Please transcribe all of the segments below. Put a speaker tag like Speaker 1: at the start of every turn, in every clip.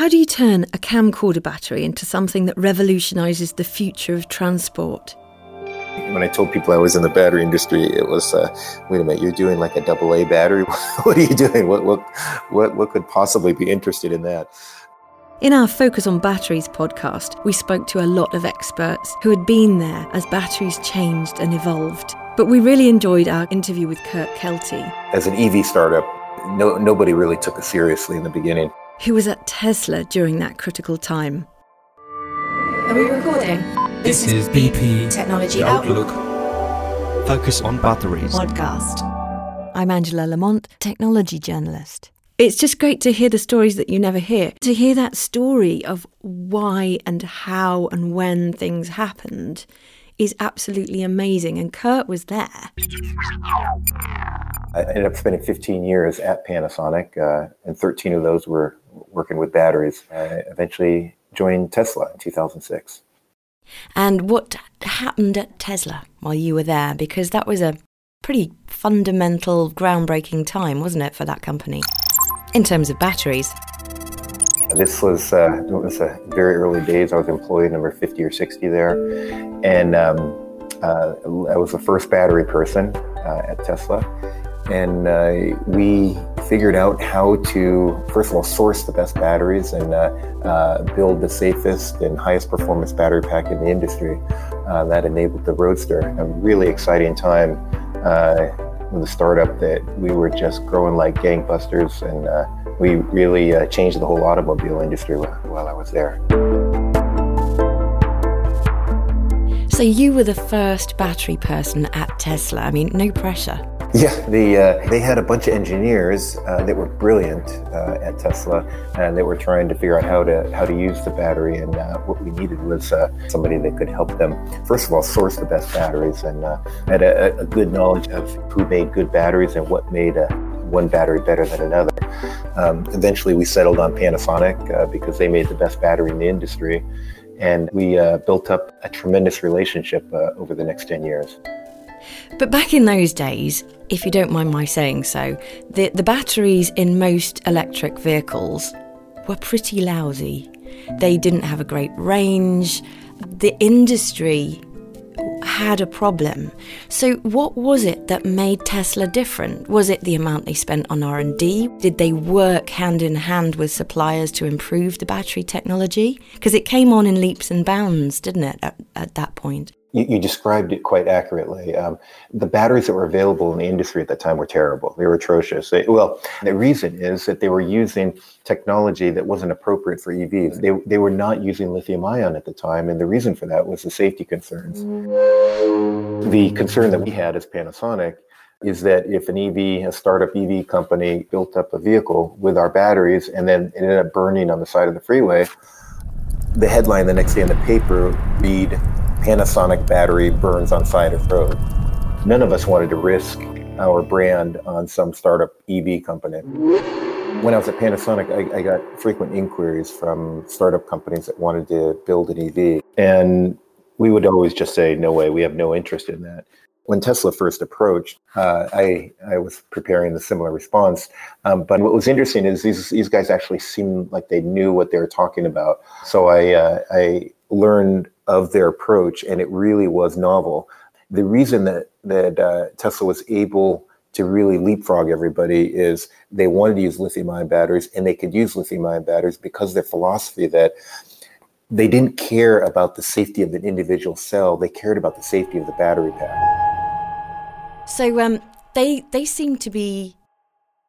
Speaker 1: How do you turn a camcorder battery into something that revolutionises the future of transport?
Speaker 2: When I told people I was in the battery industry, it was, uh, wait a minute, you're doing like a double A battery? what are you doing? What, what, what, what could possibly be interested in that?
Speaker 1: In our Focus on Batteries podcast, we spoke to a lot of experts who had been there as batteries changed and evolved. But we really enjoyed our interview with Kurt Kelty.
Speaker 2: As an EV startup, no, nobody really took us seriously in the beginning.
Speaker 1: Who was at Tesla during that critical time.
Speaker 3: Are we recording?
Speaker 4: This is BP
Speaker 3: Technology
Speaker 4: Outlook. Focus on batteries.
Speaker 3: Podcast.
Speaker 1: I'm Angela Lamont, technology journalist. It's just great to hear the stories that you never hear. To hear that story of why and how and when things happened is absolutely amazing. And Kurt was there.
Speaker 2: I ended up spending 15 years at Panasonic, uh, and 13 of those were working with batteries. I eventually joined Tesla in 2006.
Speaker 1: And what happened at Tesla while you were there? Because that was a pretty fundamental, groundbreaking time, wasn't it, for that company? In terms of batteries.
Speaker 2: This was uh, it was a very early days. I was employee number 50 or 60 there, and um, uh, I was the first battery person uh, at Tesla. And uh, we figured out how to, first of all, source the best batteries and uh, uh, build the safest and highest performance battery pack in the industry. that enabled the Roadster. A really exciting time with a startup that we were just growing like gangbusters and uh, we really uh, changed the whole automobile industry while I was there.
Speaker 1: So you were the first battery person at Tesla. I mean, no pressure.
Speaker 2: Yeah, the, uh, they had a bunch of engineers uh, that were brilliant uh, at Tesla, and they were trying to figure out how to how to use the battery. And uh, what we needed was uh, somebody that could help them, first of all, source the best batteries, and uh, had a, a, good knowledge of who made good batteries and what made one battery better than another. Um, eventually, we settled on Panasonic because they made the best battery in the industry, and we built up a tremendous relationship over the next ten years.
Speaker 1: But back in those days, if you don't mind my saying so, the, the batteries in most electric vehicles were pretty lousy. They didn't have a great range. The industry had a problem. So what was it that made Tesla different? Was it the amount they spent on R&D? Did they work hand in hand with suppliers to improve the battery technology? Because it came on in leaps and bounds, didn't it, at, at that point?
Speaker 2: You, you, described it quite accurately. Um, the batteries that were available in the industry at that time were terrible. They were atrocious. They, well, the reason is that they were using technology that wasn't appropriate for EVs. They, they were not using lithium ion at the time, and the reason for that was the safety concerns. The concern that we had as Panasonic is that if an EV, a startup EV company, built up a vehicle with our batteries and then it ended up burning on the side of the freeway, the headline the next day in the paper read Panasonic battery burns on side of road. None of us wanted to risk our brand on some startup EV company. When I was at Panasonic, I, I got frequent inquiries from startup companies that wanted to build an EV. And we would always just say, no way, we have no interest in that. When Tesla first approached, uh, I, I was preparing the similar response. Um, but what was interesting is these, these guys actually seemed like they knew what they were talking about. So I, uh, I learned of their approach, and it really was novel. The reason that that uh, Tesla was able to really leapfrog everybody is they wanted to use lithium-ion batteries, and they could use lithium-ion batteries because their philosophy that they didn't care about the safety of an individual cell; they cared about the safety of the battery pack.
Speaker 1: So um, they they seem to be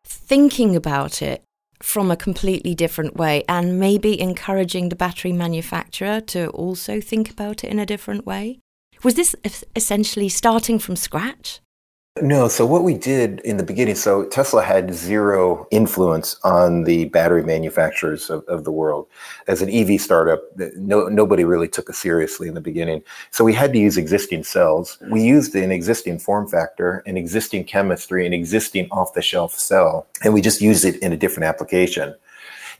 Speaker 1: thinking about it from a completely different way and maybe encouraging the battery manufacturer to also think about it in a different way? Was this essentially starting from scratch?
Speaker 2: No. So what we did in the beginning, so Tesla had zero influence on the battery manufacturers of, of the world. As an EV startup, no, nobody really took us seriously in the beginning. So we had to use existing cells. We used an existing form factor, an existing chemistry, an existing off-the-shelf cell, and we just used it in a different application.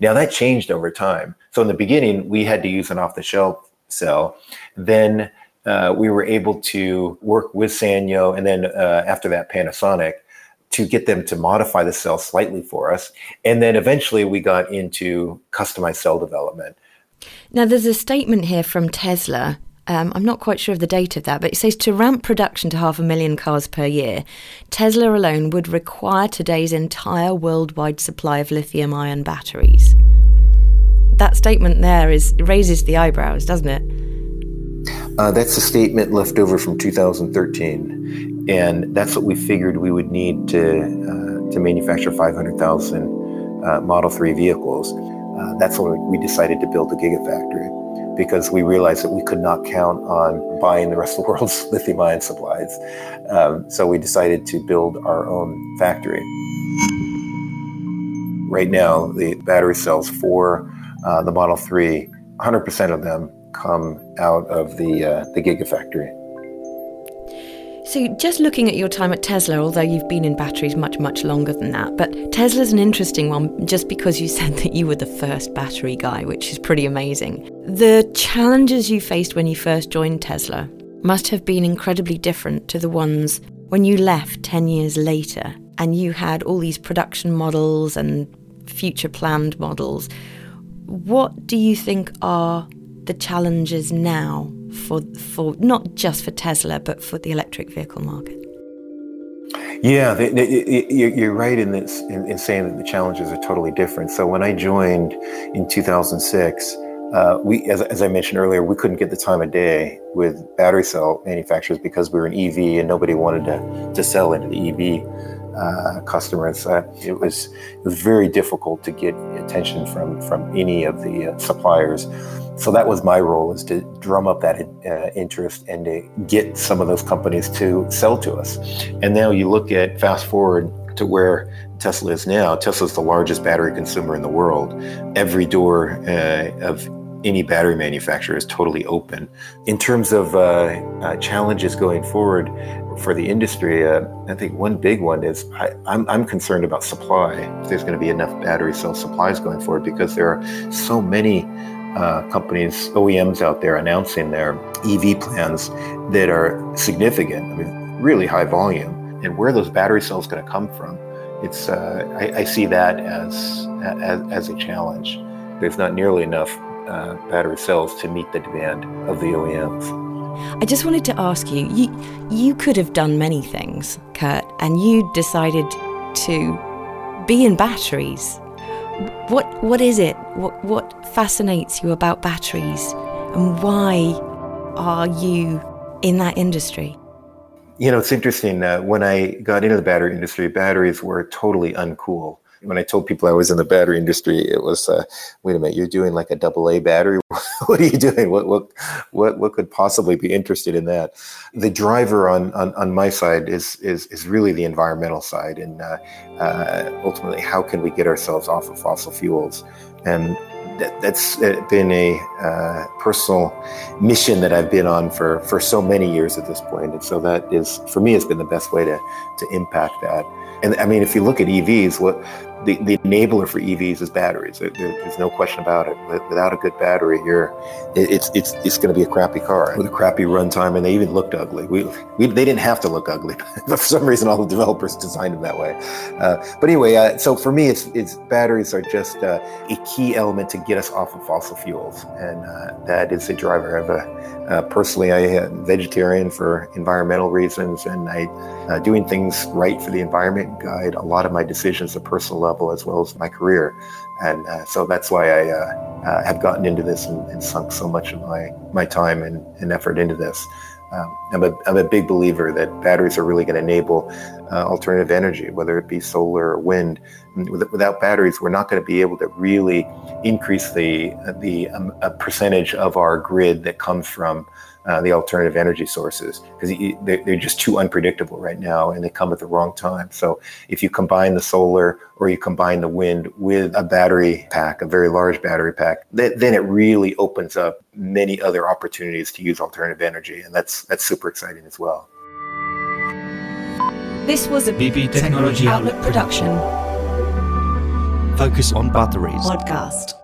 Speaker 2: Now that changed over time. So in the beginning, we had to use an off-the-shelf cell. Then uh, we were able to work with Sanyo and then uh, after that Panasonic to get them to modify the cell slightly for us. And then eventually we got into customized cell development.
Speaker 1: Now, there's a statement here from Tesla. Um, I'm not quite sure of the date of that, but it says to ramp production to half a million cars per year, Tesla alone would require today's entire worldwide supply of lithium ion batteries. That statement there is raises the eyebrows, doesn't it?
Speaker 2: Uh, that's a statement left over from 2013, and that's what we figured we would need to uh, to manufacture 500,000 uh, Model 3 vehicles. Uh, that's when we decided to build a gigafactory because we realized that we could not count on buying the rest of the world's lithium-ion supplies. Um, so we decided to build our own factory. Right now, the battery cells for uh, the Model 3, 100% of them come out of the uh, the Gigafactory.
Speaker 1: So, just looking at your time at Tesla, although you've been in batteries much, much longer than that, but Tesla's an interesting one just because you said that you were the first battery guy, which is pretty amazing. The challenges you faced when you first joined Tesla must have been incredibly different to the ones when you left 10 years later and you had all these production models and future planned models. What do you think are the challenges now for for not just for Tesla but for the electric vehicle market?
Speaker 2: Yeah, the, the, you're right in, this, in, in, saying that the challenges are totally different. So when I joined in 2006, uh, we, as, as I mentioned earlier, we couldn't get the time of day with battery cell manufacturers because we were an EV and nobody wanted to, to sell into the EV uh, customers. Uh, it was it was very difficult to get attention from from any of the uh, suppliers. So that was my role is to drum up that uh, interest and to get some of those companies to sell to us. And now you look at fast forward to where Tesla is now. Tesla is the largest battery consumer in the world. Every door uh, of any battery manufacturer is totally open. In terms of uh, uh, challenges going forward for the industry, uh, I think one big one is I, am concerned about supply. There's going to be enough battery cell supplies going forward because there are so many uh, companies, OEMs out there announcing their EV plans that are significant, I mean, really high volume. And where those battery cells going to come from? It's uh, I, I, see that as, as as a challenge. There's not nearly enough uh, battery cells to meet the demand of the OEMs.
Speaker 1: I just wanted to ask you, you you could have done many things, Kurt, and you decided to be in batteries. What what is it? What what fascinates you about batteries and why are you in that industry?
Speaker 2: You know, it's interesting. Uh, when I got into the battery industry, batteries were totally uncool when I told people I was in the battery industry, it was, uh, wait a minute, you're doing like a double A battery? what are you doing? What, what, what, what could possibly be interested in that? The driver on, on, on my side is, is, is really the environmental side. And uh, uh, ultimately, how can we get ourselves off of fossil fuels? And that, that's uh, been a uh, personal mission that I've been on for, for so many years at this point. And so that is, for me, has been the best way to, to impact that. And I mean, if you look at EVs, what the, the enabler for EVs is batteries. There, there's no question about it. Without a good battery, you're it's it's it's going to be a crappy car with a crappy runtime, and they even looked ugly. We, we they didn't have to look ugly, but for some reason, all the developers designed them that way. Uh, but anyway, uh, so for me, it's it's batteries are just uh, a key element to get us off of fossil fuels, and uh, that is a driver of a. Uh, personally, I am vegetarian for environmental reasons, and I uh, doing things right for the environment guide a lot of my decisions at personal level as well as my career. And uh, so that's why I uh, uh, have gotten into this and, and, sunk so much of my, my time and, and effort into this. Um, I'm, a, I'm a big believer that batteries are really going to enable uh, alternative energy, whether it be solar or wind. Without batteries, we're not going to be able to really increase the the um, percentage of our grid that comes from uh, the alternative energy sources because they're just too unpredictable right now and they come at the wrong time. So if you combine the solar or you combine the wind with a battery pack, a very large battery pack, then it really opens up many other opportunities to use alternative energy, and that's that's super exciting as well.
Speaker 3: This was a BP Technology Outlook production.
Speaker 4: Focus on batteries.
Speaker 3: Podcast.